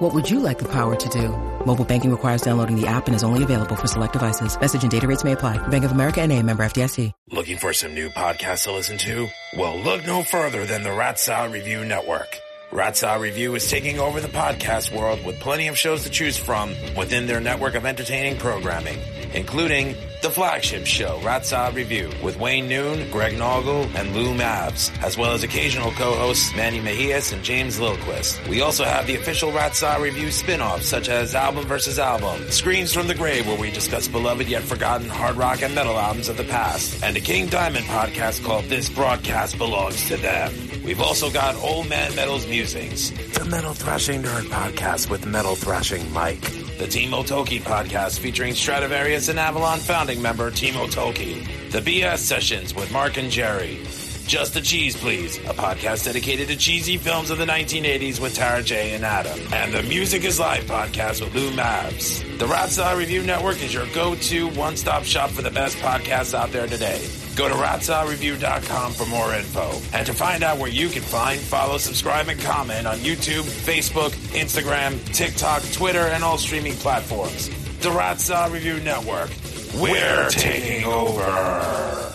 What would you like the power to do? Mobile banking requires downloading the app and is only available for select devices. Message and data rates may apply. Bank of America and a member FDIC. Looking for some new podcasts to listen to? Well, look no further than the Rat Salad Review Network. Rat Salad Review is taking over the podcast world with plenty of shows to choose from within their network of entertaining programming, including the flagship show, Rat Salad Review, with Wayne Noon, Greg Noggle, and Lou Mavs, as well as occasional co-hosts Manny Mejias and James Lilquist. We also have the official Rat Salad Review spin-offs, such as Album vs. Album, Screams from the Grave, where we discuss beloved yet forgotten hard rock and metal albums of the past, and a King Diamond podcast called This Broadcast Belongs to Them. We've also got Old Man Metal's Musings, the Metal Thrashing Nerd podcast with Metal Thrashing Mike, the Team Tolkien podcast featuring Stratovarius and Avalon founding member Timo Tolkki. the BS Sessions with Mark and Jerry, Just the Cheese Please, a podcast dedicated to cheesy films of the 1980s with Tara J and Adam, and the Music is Live podcast with Lou Mavs. The Rat Salad Review Network is your go-to one-stop shop for the best podcasts out there today. Go to ratsaladreview.com for more info and to find out where you can find, follow, subscribe, and comment on YouTube, Facebook, Instagram, TikTok, Twitter, and all streaming platforms. The Rat Salad Review Network. We're taking over.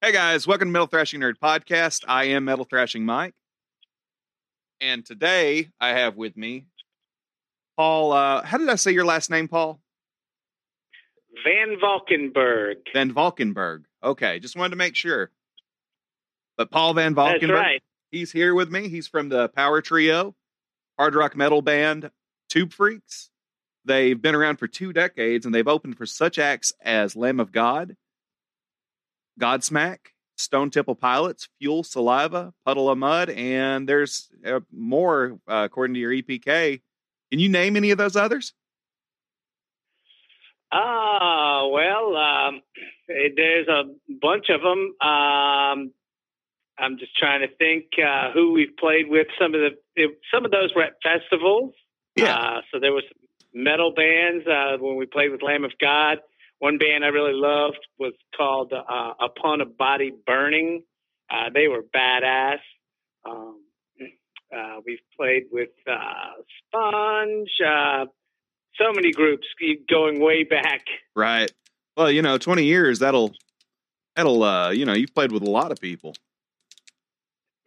Hey guys, welcome to Metal Thrashing Nerd Podcast. I am Metal Thrashing Mike. And today I have with me Paul. Uh, how did I say your last name, Paul? Van Valkenburgh. Van Valkenburgh. Okay, just wanted to make sure. But Paul Van Valkenburgh, That's right. he's here with me. He's from the Power Trio, hard rock metal band Tubefreeks. They've been around for two decades and they've opened for such acts as Lamb of God, Godsmack, Stone Temple Pilots, Fuel, Saliva, Puddle of Mudd, and there's uh, more uh, according to your EPK. Can you name any of those others? Ah, well, um, there's a bunch of them. Um, I'm just trying to think uh, who we've played with. Some of the some of those were at festivals. Yeah. Uh, so there was metal bands uh, when we played with Lamb of God. One band I really loved was called uh, Upon a Body Burning. Uh, they were badass. Um, uh, we've played with uh, Sponge. Uh, so many groups going way back. Right. Well, you know, 20 years that'll that'll uh, you know, you've played with a lot of people.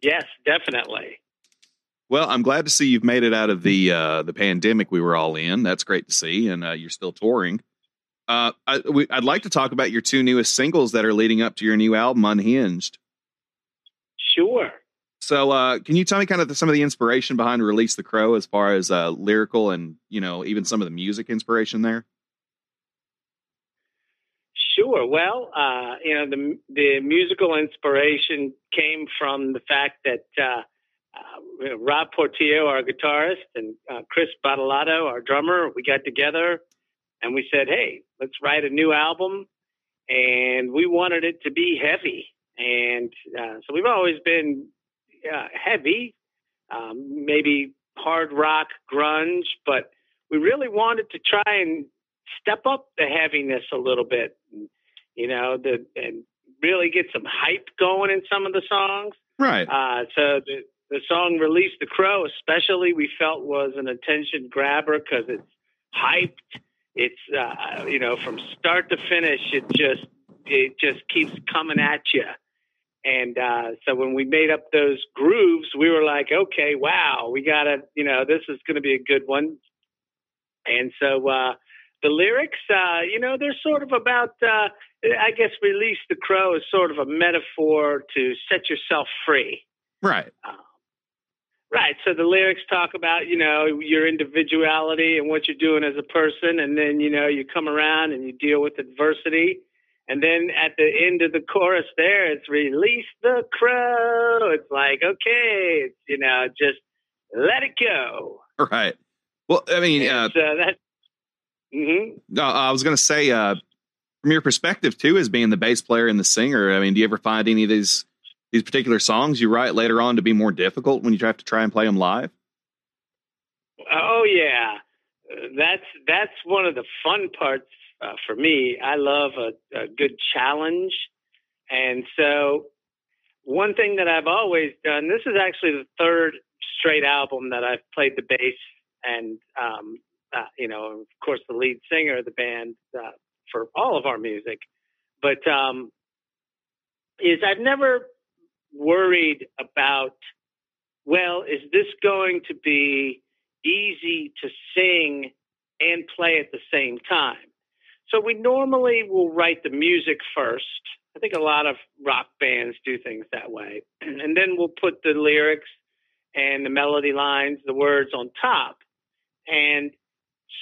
Yes, definitely. Well, I'm glad to see you've made it out of the uh, the pandemic we were all in. That's great to see, and uh, you're still touring. Uh, I, we, I'd like to talk about your two newest singles that are leading up to your new album, Unhinged. Sure. So, uh, can you tell me kind of the, some of the inspiration behind Release the Crow, as far as uh, lyrical and you know even some of the music inspiration there? Sure. Well, uh, you know the the musical inspiration came from the fact that Rob Portillo, our guitarist, and uh, Chris Battalato, our drummer, we got together and we said, "Hey, let's write a new album," and we wanted it to be heavy. And uh, so we've always been uh, heavy, um, maybe hard rock, grunge, but we really wanted to try and step up the heaviness a little bit, you know, the and really get some hype going in some of the songs. Right. Uh, so the the song "Release the Crow," especially, we felt was an attention grabber because it's hyped. It's uh, you know from start to finish, it just it just keeps coming at you. And uh, so when we made up those grooves, we were like, okay, wow, we got to, you know, this is going to be a good one. And so uh, the lyrics, uh, you know, they're sort of about, uh, I guess, release the crow is sort of a metaphor to set yourself free. Right. Right. So the lyrics talk about, you know, your individuality and what you're doing as a person. And then, you know, you come around and you deal with adversity. And then at the end of the chorus there, it's release the crow. It's like, okay, it's, you know, just let it go. Right. Well, I mean, uh, so that, hmm no, I was going to say, uh, from your perspective too, as being the bass player and the singer, I mean, do you ever find any of these these particular songs you write later on to be more difficult when you have to try and play them live? Oh yeah, that's that's one of the fun parts uh, for me. I love a, a good challenge, and so one thing that I've always done. This is actually the third straight album that I've played the bass and um, uh, you know, of course, the lead singer of the band uh, for all of our music. But um, is I've never worried about, well, is this going to be easy to sing and play at the same time? So we normally will write the music first. I think a lot of rock bands do things that way. And then we'll put the lyrics and the melody lines, the words on top. And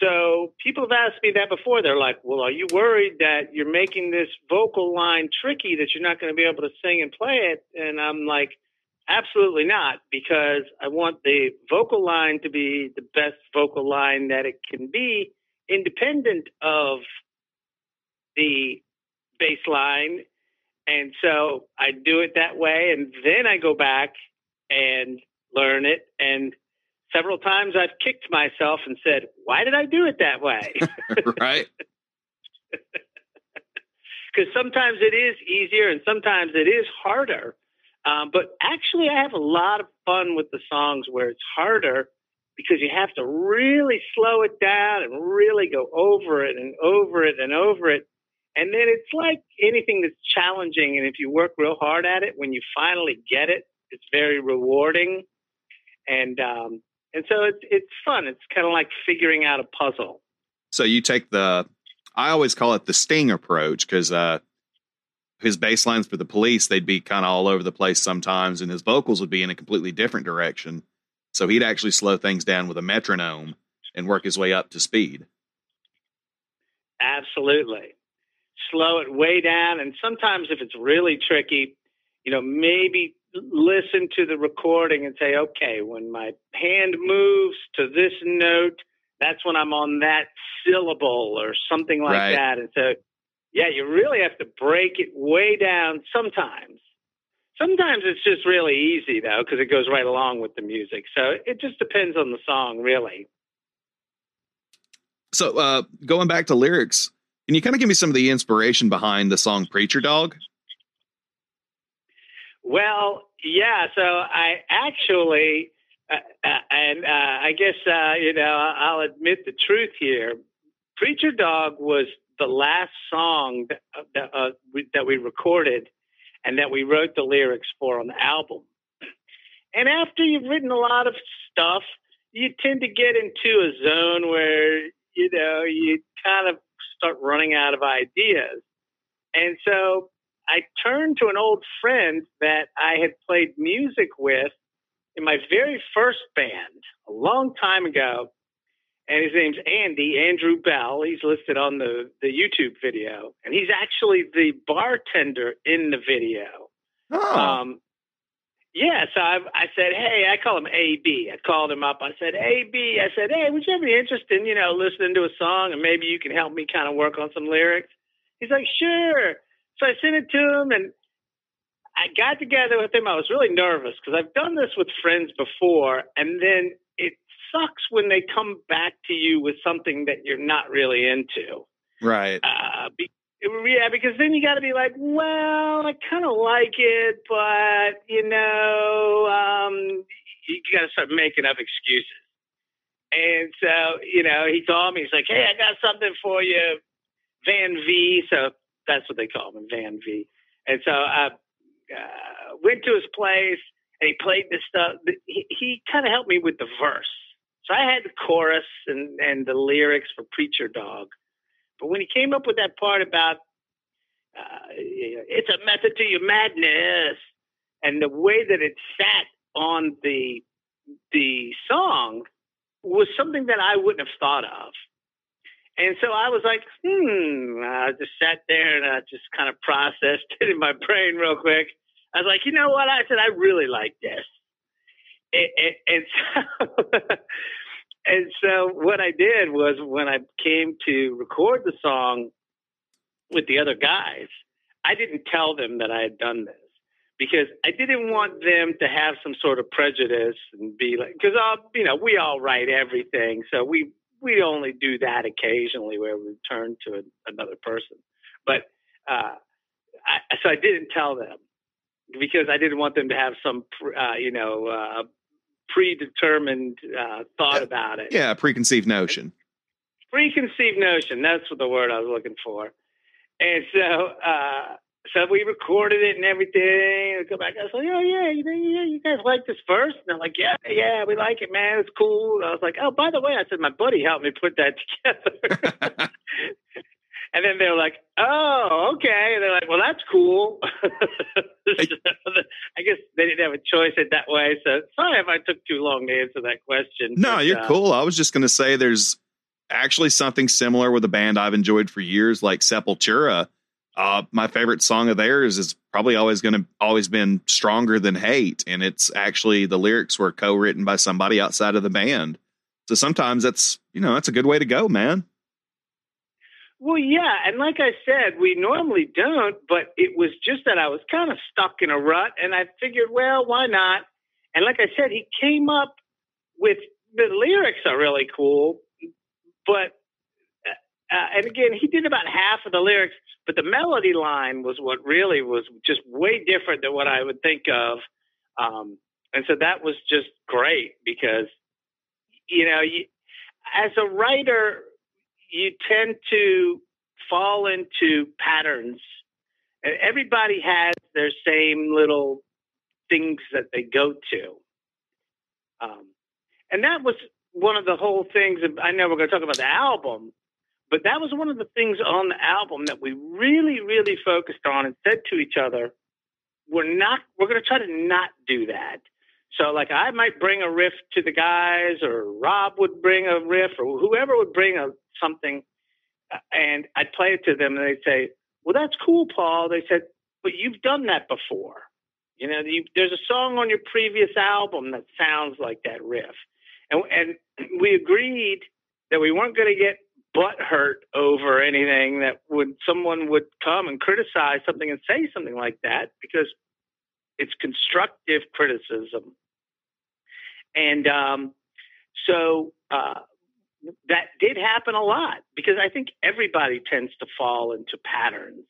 so people have asked me that before. They're like, well, are you worried that you're making this vocal line tricky that you're not going to be able to sing and play it? And I'm like, absolutely not, because I want the vocal line to be the best vocal line that it can be, independent of the bass line. And so I do it that way. And then I go back and learn it. And several times I've kicked myself and said, why did I do it that way? right. Because sometimes it is easier and sometimes it is harder. Um, but actually, I have a lot of fun with the songs where it's harder because you have to really slow it down and really go over it and over it and over it. And then it's like anything that's challenging. And if you work real hard at it, when you finally get it, it's very rewarding. And um, and so it's it's fun. It's kind of like figuring out a puzzle. So you take the, I always call it the sting approach because uh, his bass lines for the police they'd be kind of all over the place sometimes, and his vocals would be in a completely different direction. So he'd actually slow things down with a metronome and work his way up to speed. Absolutely, slow it way down, and sometimes if it's really tricky, you know, maybe listen to the recording and say, okay, when my hand moves to this note, that's when I'm on that syllable or something like right. that. And so, yeah, you really have to break it way down sometimes. Sometimes it's just really easy though, because it goes right along with the music. So it just depends on the song, really. So, uh, going back to lyrics, can you kind of give me some of the inspiration behind the song Preacher Dog? Well, yeah. So I actually, uh, uh, and uh, I guess uh, you know, I'll admit the truth here. Preacher Dog was the last song that, that, uh, we, that we recorded and that we wrote the lyrics for on the album. And after you've written a lot of stuff, you tend to get into a zone where you know you kind of start running out of ideas. And so I turned to an old friend that I had played music with in my very first band a long time ago. And his name's Andy, Andrew Bell. He's listed on the, the YouTube video. And he's actually the bartender in the video. Oh. Um, yeah, so I, I said, hey, I call him AB. I called him up. I said, AB, I said, hey, would you have any interest in, you know, listening to a song and maybe you can help me kind of work on some lyrics? He's like, sure. So I sent it to him and I got together with him. I was really nervous because I've done this with friends before. And then it sucks when they come back to you with something that you're not really into. Right. Uh, be, yeah, because then you got to be like, well, I kind of like it, but, you know, um, you got to start making up excuses. And so, you know, he called me. He's like, hey, I got something for you, Van V. So that's what they call him, Van V. And so I uh, went to his place and he played this stuff. He, he kind of helped me with the verse. So I had the chorus and, and the lyrics for Preacher Dog. But when he came up with that part about uh, it's a method to your madness, and the way that it sat on the the song was something that I wouldn't have thought of. And so I was like, hmm. I just sat there and I just kind of processed it in my brain real quick. I was like, you know what? I said, I really like this. And, and, and so, and so what I did was when I came to record the song, with the other guys, I didn't tell them that I had done this because I didn't want them to have some sort of prejudice and be like, because all you know we all write everything, so we we only do that occasionally where we turn to another person, but uh, I, so I didn't tell them because I didn't want them to have some uh, you know uh, predetermined uh, thought about it. Yeah, preconceived notion. Preconceived notion. That's what the word I was looking for. And so, uh, so we recorded it and everything. And come back. I was like, oh yeah, you, yeah, you guys like this verse? And they're like, yeah, yeah, we like it, man. It's cool. And I was like, oh, by the way, I said my buddy helped me put that together. and then they were like, oh, okay. And they're like, well, that's cool. so, I guess they didn't have a choice in that way. So sorry if I took too long to answer that question. No, but, you're uh, cool. I was just going to say there's actually something similar with a band I've enjoyed for years, like Sepultura uh, my favorite song of theirs is probably always going to always been stronger than hate, and it's actually the lyrics were co-written by somebody outside of the band. So sometimes that's you know that's a good way to go, man. Well, yeah, and like I said, we normally don't, but it was just that I was kind of stuck in a rut, and I figured, well, why not? And like I said, he came up with the lyrics are really cool, but uh, and again, he did about half of the lyrics, but the melody line was what really was just way different than what I would think of. Um, and so that was just great because, you know, you, as a writer, you tend to fall into patterns. And everybody has their same little things that they go to. Um, and that was one of the whole things. I know we're going to talk about the album, but that was one of the things on the album that we really, really focused on and said to each other, we're not, we're going to try to not do that. So, like, I might bring a riff to the guys, or Rob would bring a riff, or whoever would bring a something, uh, and I'd play it to them, and they'd say, "Well, that's cool, Paul." They said, "But you've done that before. You know, you, there's a song on your previous album that sounds like that riff," and and we agreed that we weren't going to get butt hurt over anything that would someone would come and criticize something and say something like that because it's constructive criticism. And um, so uh, that did happen a lot because I think everybody tends to fall into patterns.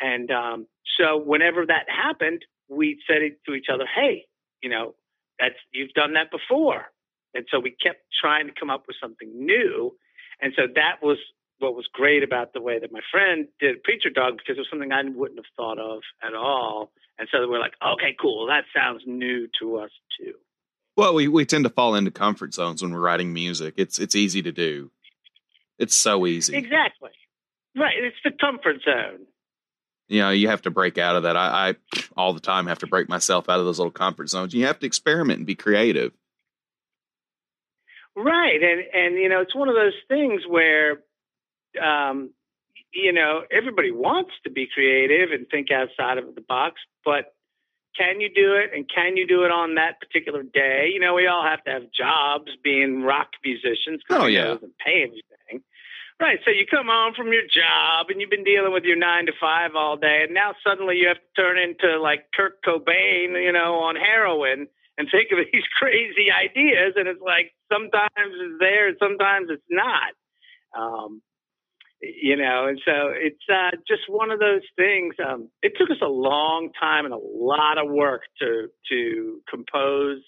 And um, so whenever that happened, we said it to each other, hey, you know, that's you've done that before. And so we kept trying to come up with something new and so that was what was great about the way that my friend did Preacher Dog because it was something I wouldn't have thought of at all. And so we're like, okay, cool. That sounds new to us too. Well, we, we tend to fall into comfort zones when we're writing music. It's it's easy to do. It's so easy. Exactly. Right. It's the comfort zone. You know, you have to break out of that. I, I all the time have to break myself out of those little comfort zones. You have to experiment and be creative. Right, and and you know it's one of those things where, um, you know, everybody wants to be creative and think outside of the box, but can you do it? And can you do it on that particular day? You know, we all have to have jobs being rock musicians oh, yeah. doesn't pay anything. Right. So you come home from your job and you've been dealing with your nine to five all day, and now suddenly you have to turn into like Kurt Cobain, you know, on heroin and think of these crazy ideas. And it's like sometimes it's there, sometimes it's not. Um, you know, and so it's uh, just one of those things. Um, it took us a long time and a lot of work to to compose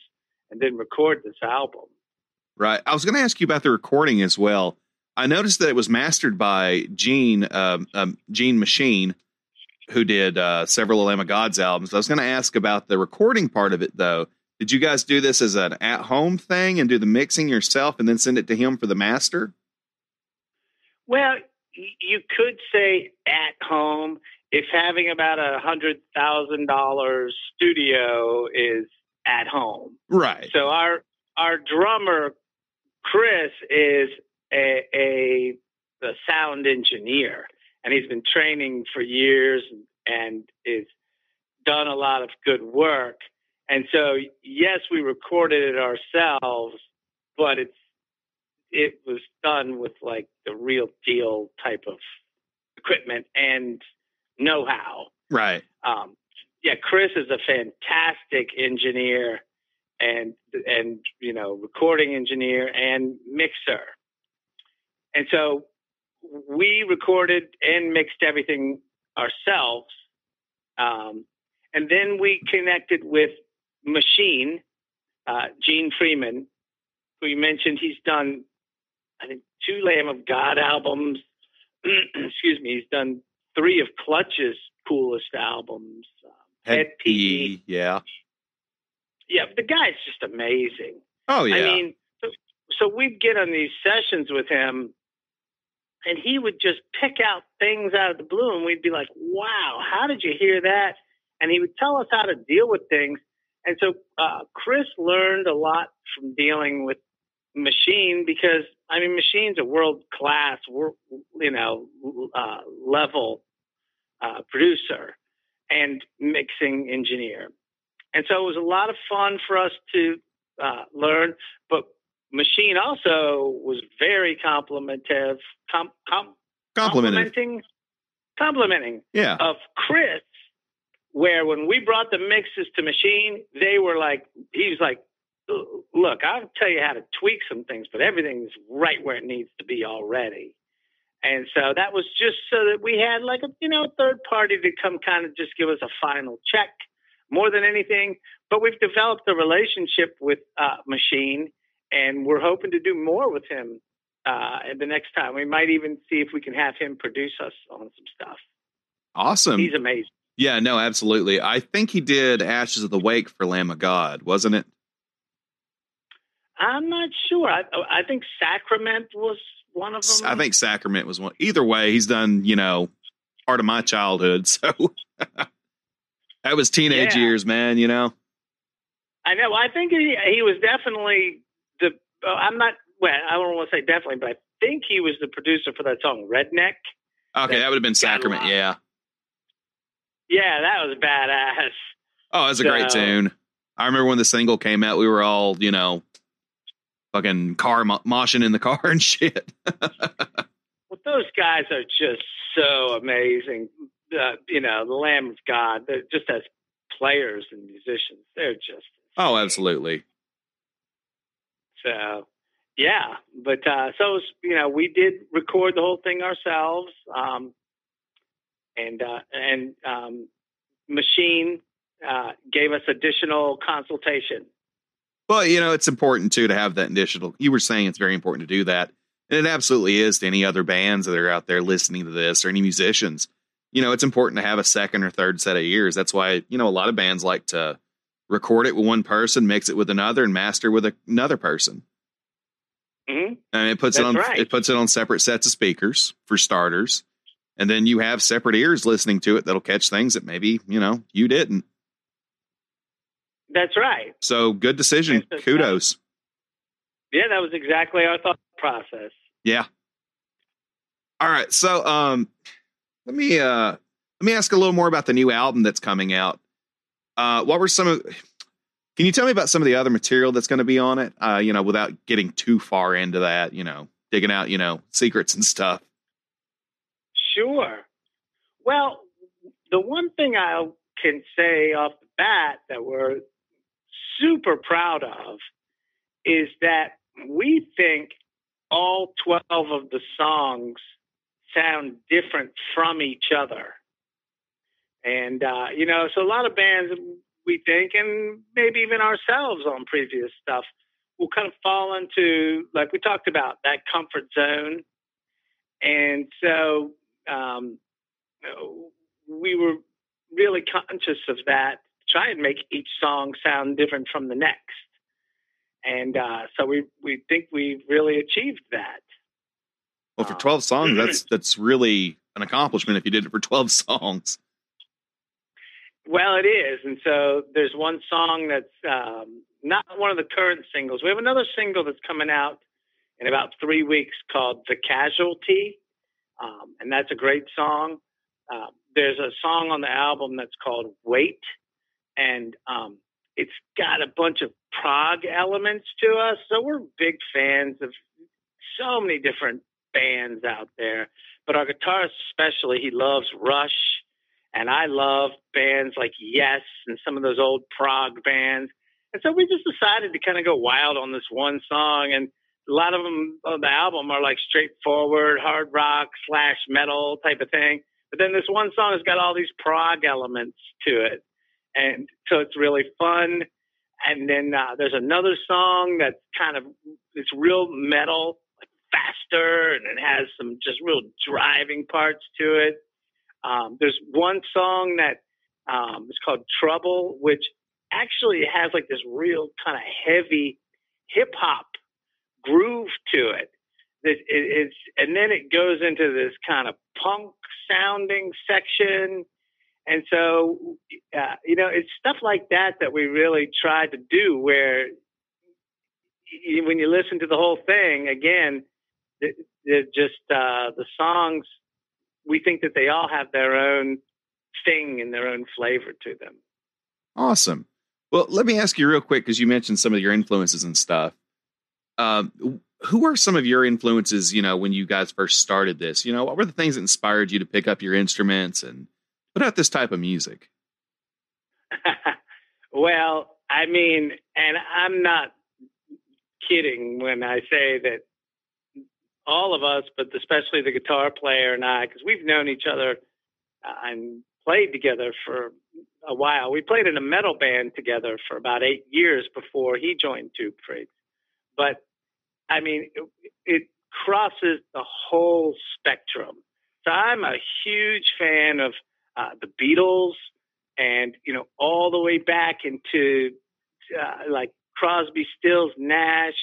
and then record this album. Right. I was going to ask you about the recording as well. I noticed that it was mastered by Gene um, um, Gene Machine, who did uh, several of Lamb of God's albums. I was going to ask about the recording part of it, though. Did you guys do this as an at home thing and do the mixing yourself and then send it to him for the master? Well, you could say at home if having about a hundred thousand dollars studio is at home. Right. So our our drummer Chris is a, a, a sound engineer and he's been training for years and is done a lot of good work. And so, yes, we recorded it ourselves, but it's it was done with like the real deal type of equipment and know-how. Right. Um, yeah, Chris is a fantastic engineer and and you know recording engineer and mixer. And so we recorded and mixed everything ourselves. Um, and then we connected with Machine, uh, Gene Freeman, who you mentioned. He's done, I think, two Lamb of God albums. Excuse me. He's done three of Clutch's coolest albums. Um, Head P. Yeah. Yeah, the guy's just amazing. Oh yeah. I mean, so, so we'd get on these sessions with him, and he would just pick out things out of the blue, and we'd be like, "Wow, how did you hear that?" And he would tell us how to deal with things. And so uh, Chris learned a lot from dealing with Machine because I mean, Machine's a world class, you know, uh, level uh, producer and mixing engineer. And so it was a lot of fun for us to uh, learn. But Machine also was very complimentive, com, com, complimenting, complimenting yeah. of Chris. Where when we brought the mixes to Machine, they were like, he was like, look, I'll tell you how to tweak some things, but everything's right where it needs to be already. And so that was just so that we had like a you know a third party to come kind of just give us a final check more than anything. But we've developed a relationship with uh, Machine, and we're hoping to do more with him uh, the next time. We might even see if we can have him produce us on some stuff. Awesome. He's amazing. Yeah, no, absolutely. I think he did Ashes of the Wake for Lamb of God, wasn't it? I'm not sure. I, I think Sacrament was one of them. I think Sacrament was one. Either way, he's done, you know, part of my childhood. So that was teenage Yeah. years, man, you know? I know. I think he he was definitely the. Uh, I'm not. Well, I don't want to say definitely, but I think he was the producer for that song "Redneck." Okay, that would have been Sacrament, yeah. Yeah, that was badass. Oh, that's a great tune. I remember when the single came out, we were all, you know, fucking car mo- moshing in the car and shit. Well, those guys are just so amazing. Uh, you know, the Lamb of God. They're just as players and musicians, they're just Oh, absolutely. So, yeah, but uh, so you know, we did record the whole thing ourselves, um, and uh, and um, Machine uh, gave us additional consultation. But you know, it's important too to have that additional. You were saying it's very important to do that, and it absolutely is to any other bands that are out there listening to this or any musicians. You know, it's important to have a second or third set of ears. That's why you know a lot of bands like to record it with one person, mix it with another, and master with a, another person. hmm And it puts it on right. it puts it on separate sets of speakers for starters, and then you have separate ears listening to it that'll catch things that maybe you know you didn't. That's right. So good decision. Kudos. Yeah, that was exactly our thought process. Yeah. All right. So um let me uh let me ask a little more about the new album that's coming out. Uh what were some of can you tell me about some of the other material that's going to be on it? Uh, you know, without getting too far into that, you know, digging out, you know, secrets and stuff. Sure. Well, the one thing I can say off the bat that we're super proud of is that we think all 12 of the songs sound different from each other. And, uh, you know, so a lot of bands we think, and maybe even ourselves on previous stuff, will kind of fall into, like we talked about, that comfort zone. And so um, we were really conscious of that, try and make each song sound different from the next. And uh, so we, we think we've really achieved that. Well, for 12 songs, that's that's really an accomplishment if you did it for 12 songs. Well, it is. And so there's one song that's um, not one of the current singles. We have another single that's coming out in about three weeks called The Casualty. Um, and that's a great song. Uh, there's a song on the album that's called Wait. And um, it's got a bunch of prog elements to us. So we're big fans of so many different bands out there. but our guitarist especially, he loves Rush, and I love bands like Yes and some of those old prog bands. And so we just decided to kind of go wild on this one song, and a lot of them on the album are like straightforward hard rock slash metal type of thing. But then this one song has got all these prog elements to it, and so it's really fun. And then uh, there's another song that's kind of it's real metal, like faster, and it has some just real driving parts to it. Um, there's one song that um, is called Trouble, which actually has like this real kind of heavy hip hop groove to it. It, it. It's and then it goes into this kind of punk sounding section and so, uh, you know, it's stuff like that that we really tried to do where you, when you listen to the whole thing, again, just uh, the songs, we think that they all have their own thing and their own flavor to them. Awesome. Well, let me ask you real quick because you mentioned some of your influences and stuff. Um, who are some of your influences, you know, when you guys first started this? You know, what were the things that inspired you to pick up your instruments and put out this type of music? well, I mean, and I'm not kidding when I say that all of us, but especially the guitar player and I, because we've known each other uh, and played together for a while. We played in a metal band together for about eight years before he joined Tube Freaks. But I mean, it, it crosses the whole spectrum. So I'm a huge fan of uh, the Beatles, and you know all the way back into uh, like Crosby, Stills, Nash,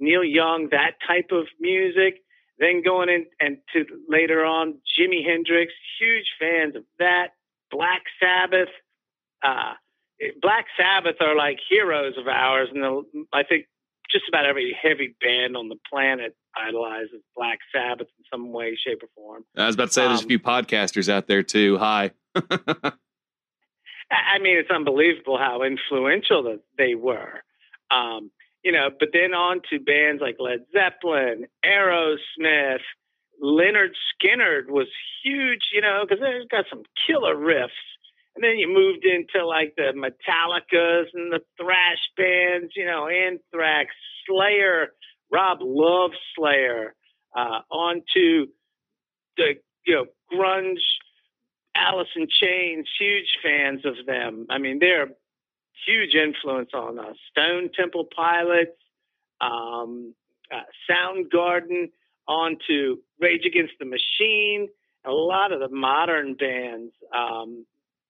Neil Young, that type of music. Then going in and to later on Jimi Hendrix, huge fans of that. Black Sabbath, uh, Black Sabbath are like heroes of ours, and the, I think just about every heavy band on the planet idolizes Black Sabbath in some way, shape, or form. I was about to say, there's um, a few podcasters out there too. Hi. I mean, it's unbelievable how influential that they were. Um, you know, but then on to bands like Led Zeppelin, Aerosmith, Lynyrd Skynyrd was huge, you know, because they've got some killer riffs. And then you moved into like the Metallicas and the thrash bands, you know, Anthrax, Slayer. Rob loves Slayer. Uh, on to the you know grunge Alice in Chains, huge fans of them. I mean, they're huge influence on us. Stone Temple Pilots, um, uh, Soundgarden, on to Rage Against the Machine, a lot of the modern bands. Um,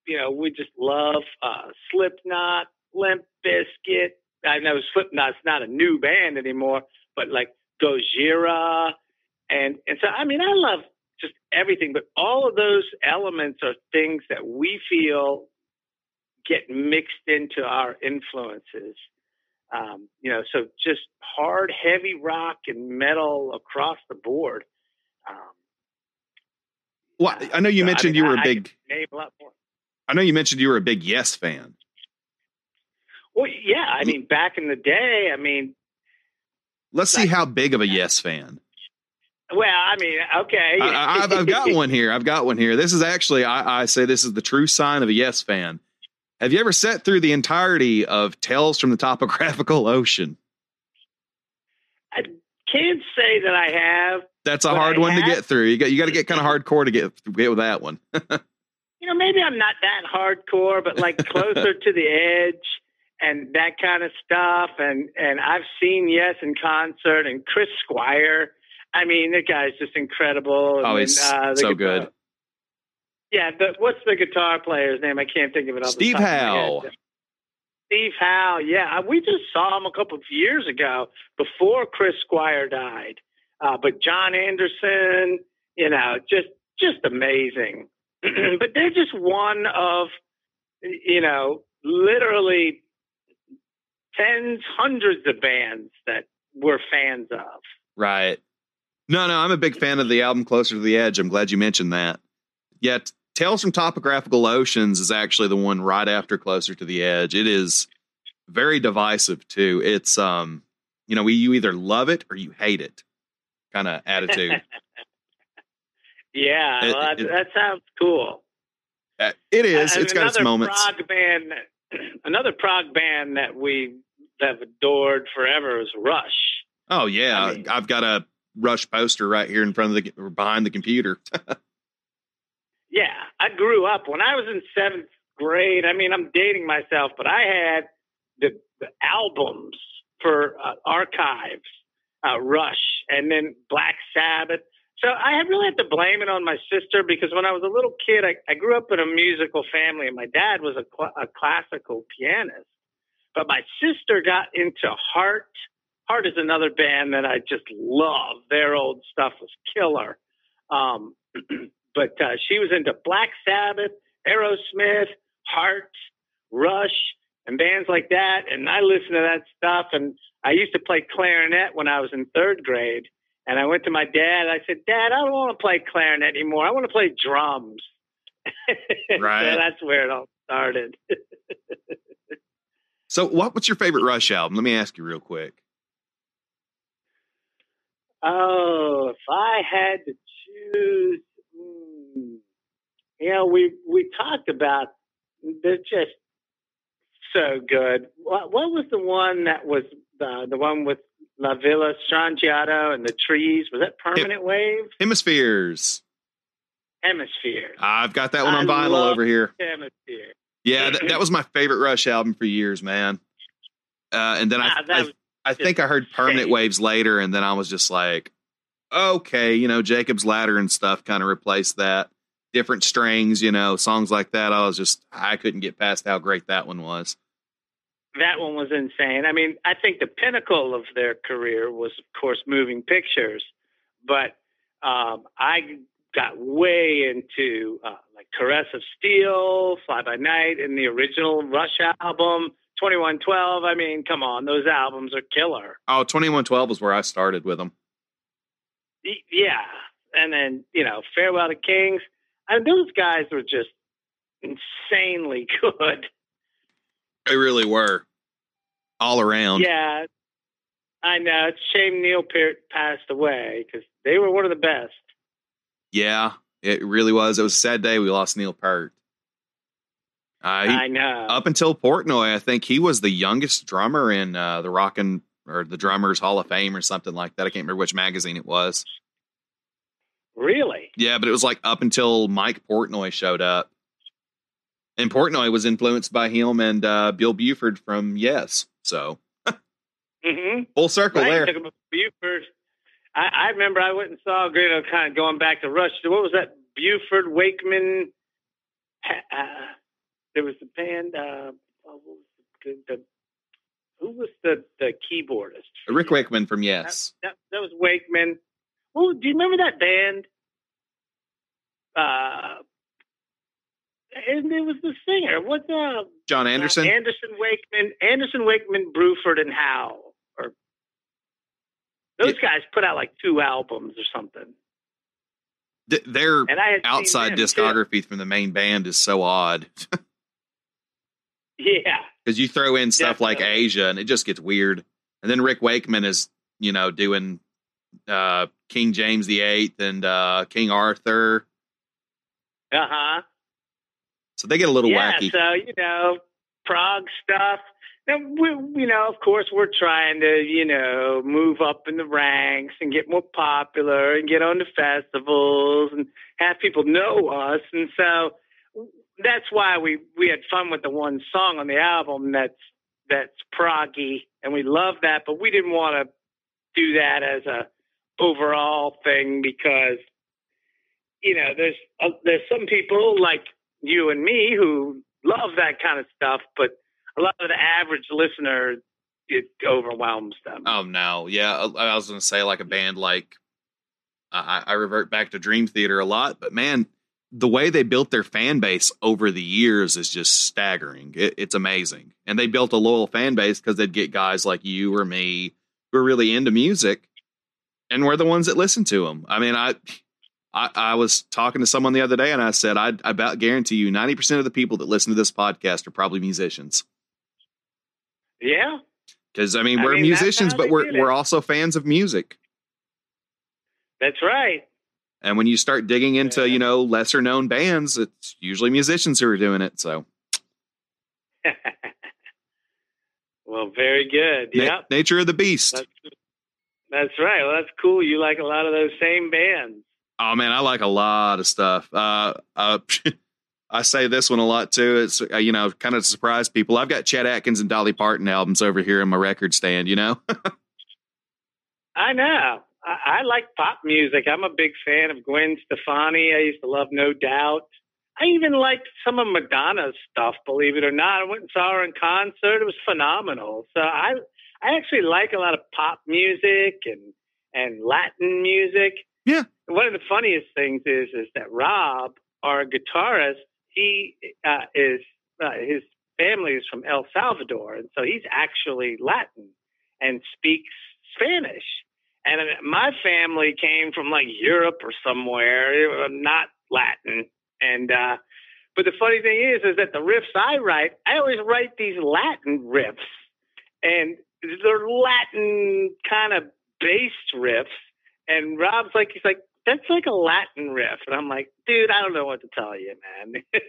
you know, we just love uh, Slipknot, Limp Bizkit. I know Slipknot's not a new band anymore, but like Gojira, and and so I mean, I love just everything. But all of those elements are things that we feel get mixed into our influences. Um, you know, so just hard, heavy rock and metal across the board. Um, well, I know you so, mentioned I mean, you were a big. I, I know you mentioned you were a big Yes fan. Well, yeah. I mean, back in the day, I mean, let's see how big of a Yes fan. Well, I mean, okay. I, have I've got one here. I've got one here. This is actually, I, I say this is the true sign of a Yes fan. Have you ever sat through the entirety of Tales from the Topographical Ocean? I can't say that I have. That's a hard I one have. to get through. You got you got to get kind of hardcore to get get with that one. you know, maybe I'm not that hardcore, but like closer to the edge and that kind of stuff. And and I've seen Yes in concert and Chris Squire I mean, the guy's just incredible. Oh, he's uh, so guitar, good. Yeah, the, what's the guitar player's name? I can't think of it. Steve Howe. Steve Howe. Yeah, we just saw him a couple of years ago before Chris Squire died. Uh, but Jon Anderson, you know, just just amazing. but they're just one of, you know, literally tens, hundreds of bands that we're fans of. Right. No, no, I'm a big fan of the album Closer to the Edge. I'm glad you mentioned that. Yet Tales from Topographical Oceans is actually the one right after Closer to the Edge. It is very divisive too. It's um, you know, we you either love it or you hate it kind of attitude. Yeah, It- well, that, it- that sounds cool. Uh, It is. And it's got its another moments. Prog band, another prog band that we have adored forever is Rush. Oh yeah, I mean- I've got a Rush poster right here in front of the or behind the computer. Yeah, I grew up when I was in seventh grade. I mean, I'm dating myself, but I had the, the albums for uh, Archives, uh, Rush, and then Black Sabbath. So I really had to blame it on my sister because when I was a little kid, I, I grew up in a musical family, and my dad was a, cl- a classical pianist. But my sister got into Heart. Heart is another band that I just love. Their old stuff was killer. Um, but uh, she was into Black Sabbath, Aerosmith, Heart, Rush, and bands like that. And I listened to that stuff. And I used to play clarinet when I was in third grade. And I went to my dad. I said, Dad, I don't want to play clarinet anymore. I want to play drums. Right. so that's where it all started. So, what what's your favorite Rush album? Let me ask you real quick. Oh, if I had to choose, hmm, you know, we we talked about they're just so good. What what was the one that was the the one with La Villa Strangiato and the trees? Was that Permanent Wave? Hemispheres. Hemisphere. I've got that one on I vinyl over here. Hemisphere. Yeah, that, that was my favorite Rush album for years, man. Uh, and then I, Ah, I, I think I heard Permanent. Waves later, and then I was just like, okay, you know, Jacob's Ladder and stuff kind of replaced that. Different strings, you know, songs like that. I was just, I couldn't get past how great that one was. That one was insane. I mean, I think the pinnacle of their career was, of course, moving pictures, but um, I got way into uh, like Caress of Steel, Fly by Night, and the original Rush album, 2112. I mean, come on, those albums are killer. Oh, 2112 was where I started with them. Y- Yeah. And then, you know, Farewell to Kings. I And those guys were just insanely good. They really were. All around. Yeah, I know. It's a shame Neil Peart passed away because they were one of the best. Yeah, it really was. It was a sad day we lost Neil Peart. Uh, he, I know. up until Portnoy, I think he was the youngest drummer in uh, the Rockin' or the Drummers Hall of Fame or something like that. I can't remember which magazine it was. really? Yeah, but it was like up until Mike Portnoy showed up. And Portnoy was influenced by him and uh, Bill Bruford from Yes. So Mm-hmm. full circle Right. there. Took him a Bruford. I, I remember I went and saw, you know, kind of going back to Rush. What was that? Bruford Wakeman. Uh, there was the band. Uh, oh, what was the, the, who was the the keyboardist? Rick Wakeman from Yes. That, that was Wakeman. Oh, do you remember that band? Uh, and it was the singer. What's uh, Jon Anderson. uh, Anderson Wakeman, Anderson Wakeman, Bruford, and Howe. Or those guys put out like two albums or something. Th- their outside them, too. discography from the main band is so odd Yeah, because you throw in stuff like Asia and it just gets weird. And then Rick Wakeman is, you know, doing uh, King James the Eighth and uh, King Arthur. uh huh. So they get a little yeah, wacky. so you know, prog stuff. Now, we, you know, of course, we're trying to, you know, move up in the ranks and get more popular and get on the festivals and have people know us. And so that's why we we had fun with the one song on the album that's that's proggy, and we love that. But we didn't want to do that as a overall thing because you know there's uh, there's some people like you and me who love that kind of stuff, but a lot of the average listener it overwhelms them. Oh no, yeah. I, I was going to say like a band like I, I revert back to Dream Theater a lot, but man, the way they built their fan base over the years is just staggering. It, it's amazing, and they built a loyal fan base because they'd get guys like you or me who are really into music, and we're the ones that listen to them. I mean, I. I, I was talking to someone the other day, and I said, I, I about guarantee you, ninety percent of the people that listen to this podcast are probably musicians. Yeah, Because I mean, I we're mean, musicians, but we're we're also fans of music. that's right. And when you start digging into, yeah. you know, lesser known bands, it's usually musicians who are doing it. So. well, very good. Yeah. Na- nature of the beast. That's, that's, right. Well, that's cool. You like a lot of those same bands. Oh man, I like a lot of stuff. Uh, uh, I say this one a lot too. It's uh, you know kind of surprise people. I've got Chet Atkins and Dolly Parton albums over here in my record stand. You know. I know. I, I like pop music. I'm a big fan of Gwen Stefani. I used to love No Doubt. I even liked some of Madonna's stuff, believe it or not. I went and saw her in concert. It was phenomenal. So I I actually like a lot of pop music and and Latin music. Yeah. One of the funniest things is is that Rob, our guitarist, he uh, is uh, his family is from El Salvador, and so he's actually Latin and speaks Spanish. And my family came from like Europe or somewhere, not Latin. And uh, but the funny thing is, is that the riffs I write, I always write these Latin riffs, and they're Latin kind of based riffs. And Rob's like, he's like, that's like a Latin riff. And I'm like, dude, I don't know what to tell you, man.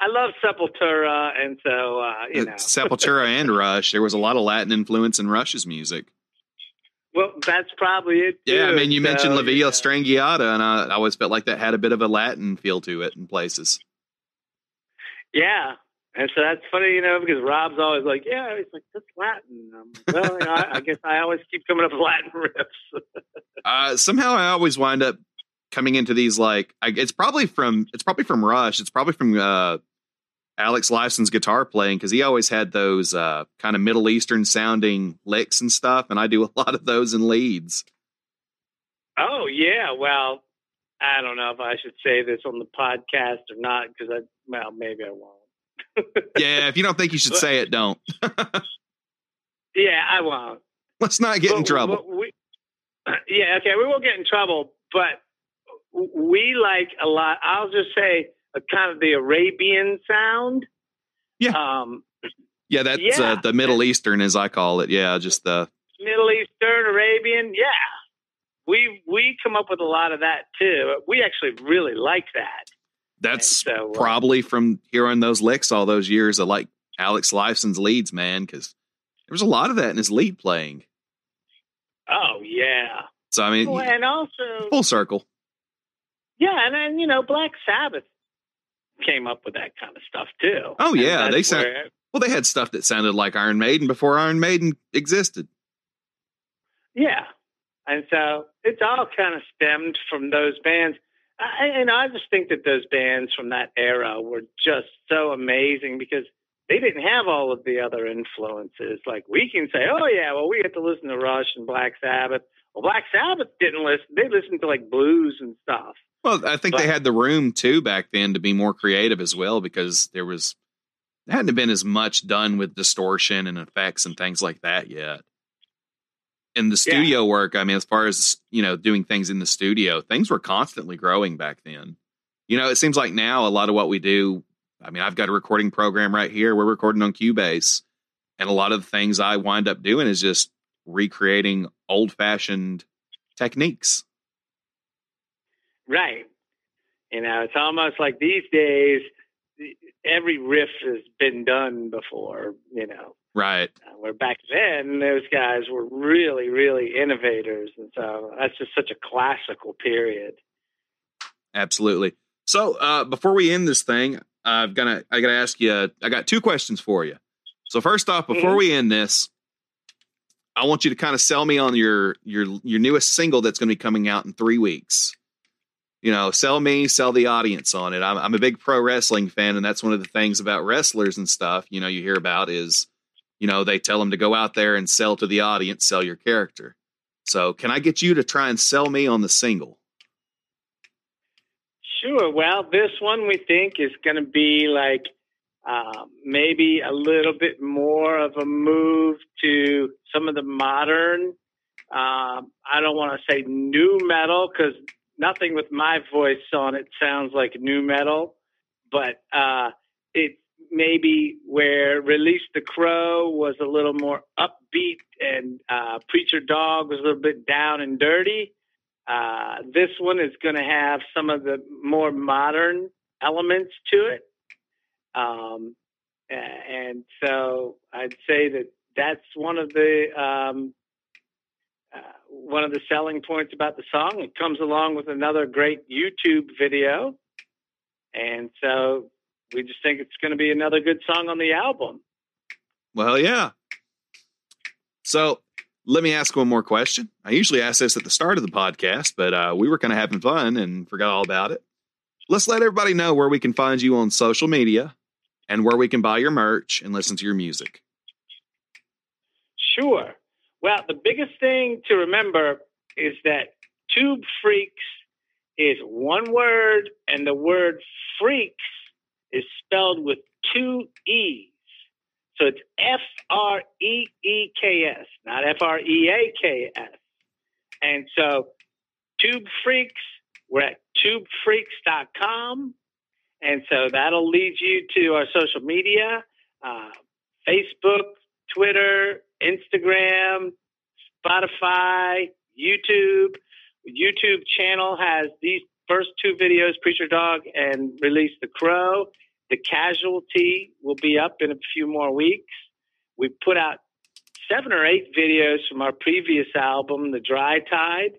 I love Sepultura. And so, uh, you know. Sepultura and Rush. There was a lot of Latin influence in Rush's music. Well, that's probably it. Too. Yeah, I mean, you so, mentioned La Villa yeah. Strangiato, and I, I always felt like that had a bit of a Latin feel to it in places. Yeah, and so that's funny, you know, because Rob's always like, "Yeah," he's like, "That's Latin." Like, well, you know, I, I, guess I always keep coming up with Latin riffs. uh, somehow, I always wind up coming into these like I, it's probably from it's probably from Rush. It's probably from uh, Alex Lifeson's guitar playing because he always had those uh, kind of Middle Eastern sounding licks and stuff, and I do a lot of those in leads. Oh yeah, well, I don't know if I should say this on the podcast or not because I well maybe I won't. Yeah, if you don't think you should say it, don't. yeah, I won't. Let's not get but, in trouble. We, yeah, okay, we won't get in trouble, but we like a lot. I'll just say a kind of the Arabian sound. Yeah. Um, yeah, that's uh, yeah. Uh, the Middle Eastern, as I call it. Yeah, just the Middle Eastern, Arabian. Yeah, we we come up with a lot of that too. We actually really like that. That's so, uh, probably from hearing those licks all those years of like Alex Lifeson's leads, man, because there was a lot of that in his lead playing. Oh yeah. So I mean, well, and also full circle. Yeah, and then you know Black Sabbath came up with that kind of stuff too. Oh yeah, they sound where, well. They had stuff that sounded like Iron Maiden before Iron Maiden existed. Yeah, and so it's all kind of stemmed from those bands. I, and I just think that those bands from that era were just so amazing because they didn't have all of the other influences. Like we can say, oh yeah, well we get to listen to Rush and Black Sabbath. Well, Black Sabbath didn't listen; they listened to like blues and stuff. Well, I think but, they had the room too back then to be more creative as well because there was there hadn't been as much done with distortion and effects and things like that yet. In the studio yeah. work, I mean, as far as you know, doing things in the studio, things were constantly growing back then. You know, it seems like now a lot of what we do. I mean, I've got a recording program right here. We're recording on Cubase, and a lot of the things I wind up doing is just recreating old fashioned techniques. Right. You know, it's almost like these days, every riff has been done before, you know. Right. Uh, where back then, those guys were really, really innovators. And so that's just such a classical period. Absolutely. So uh, before we end this thing, I've gonna I gotta ask you. I got two questions for you. So first off, before mm-hmm. we end this, I want you to kind of sell me on your your your newest single that's going to be coming out in three weeks you know, sell me, sell the audience on it. I'm, I'm a big pro wrestling fan, and that's one of the things about wrestlers and stuff. You know, you hear about is, you know, they tell them to go out there and sell to the audience, sell your character. So, can I get you to try and sell me on the single? Sure. Well, this one we think is going to be like uh, maybe a little bit more of a move to some of the modern. Uh, I don't want to say nu metal because nothing with my voice on it sounds like nu metal, but uh, maybe where Release the Crow was a little more upbeat and uh, Preacher Dog was a little bit down and dirty. Uh, this one is going to have some of the more modern elements to it. Um, and so I'd say that that's one of the um, uh, one of the selling points about the song. It comes along with another great YouTube video, and so we just think it's going to be another good song on the album. Well, yeah. So let me ask one more question. I usually ask this at the start of the podcast, but uh, we were kind of having fun and forgot all about it. Let's let everybody know where we can find you on social media and where we can buy your merch and listen to your music. Sure. Well, the biggest thing to remember is that Tube Freaks is one word, and the word freaks is spelled with two E's. So it's F R E E K S, not F R E A K S. And so Tube Freaks, we're at tubefreeks.com. And so that'll lead you to our social media uh, Facebook, Twitter, Instagram, Spotify, YouTube. YouTube channel has these first two videos, Preacher Dog and Release the Crow. The Casualty will be up in a few more weeks. We put out seven or eight videos from our previous album, The Dry Tide.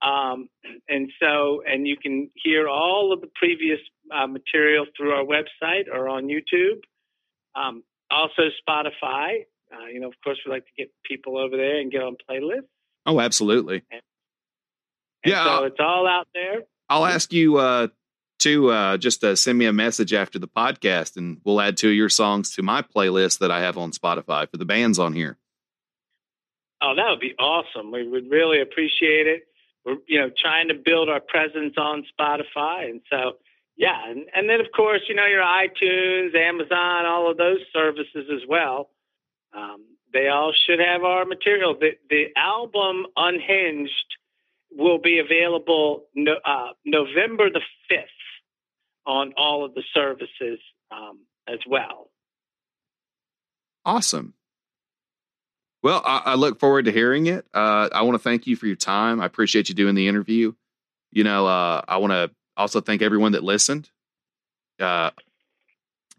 Um, and so, and you can hear all of the previous uh, material through our website or on YouTube. Um, also, Spotify. Uh, you know, of course, we like to get people over there and get on playlists. Oh, absolutely. And, and yeah. So it's all out there. I'll ask you uh, to uh, just uh, send me a message after the podcast, and we'll add two of your songs to my playlist that I have on Spotify for the bands on here. Oh, that would be awesome. We would really appreciate it. We're, you know, trying to build our presence on Spotify, and so yeah, and, and then of course, you know, your iTunes, Amazon, all of those services as well. Um, they all should have our material. The the album Unhinged will be available no, uh, November the fifth on all of the services um, as well. Awesome. Well, I, I, look forward to hearing it. Uh, I want to thank you for your time. I appreciate you doing the interview. You know, uh, I want to also thank everyone that listened. Uh,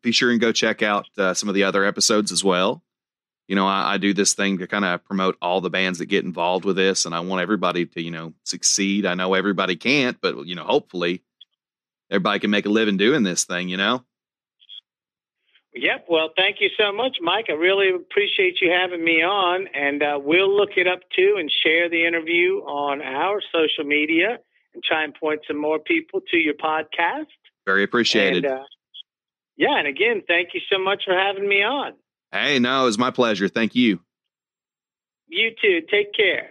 be sure and go check out uh, some of the other episodes as well. You know, I, I do this thing to kind of promote all the bands that get involved with this, and I want everybody to, you know, succeed. I know everybody can't, but you know, hopefully, everybody can make a living doing this thing. You know. Yep. Well, thank you so much, Mike. I really appreciate you having me on, and uh, we'll look it up too and share the interview on our social media and try and point some more people to your podcast. Very appreciated. And, uh, yeah, and again, thank you so much for having me on. Hey, no, it was my pleasure. Thank you. You too. Take care.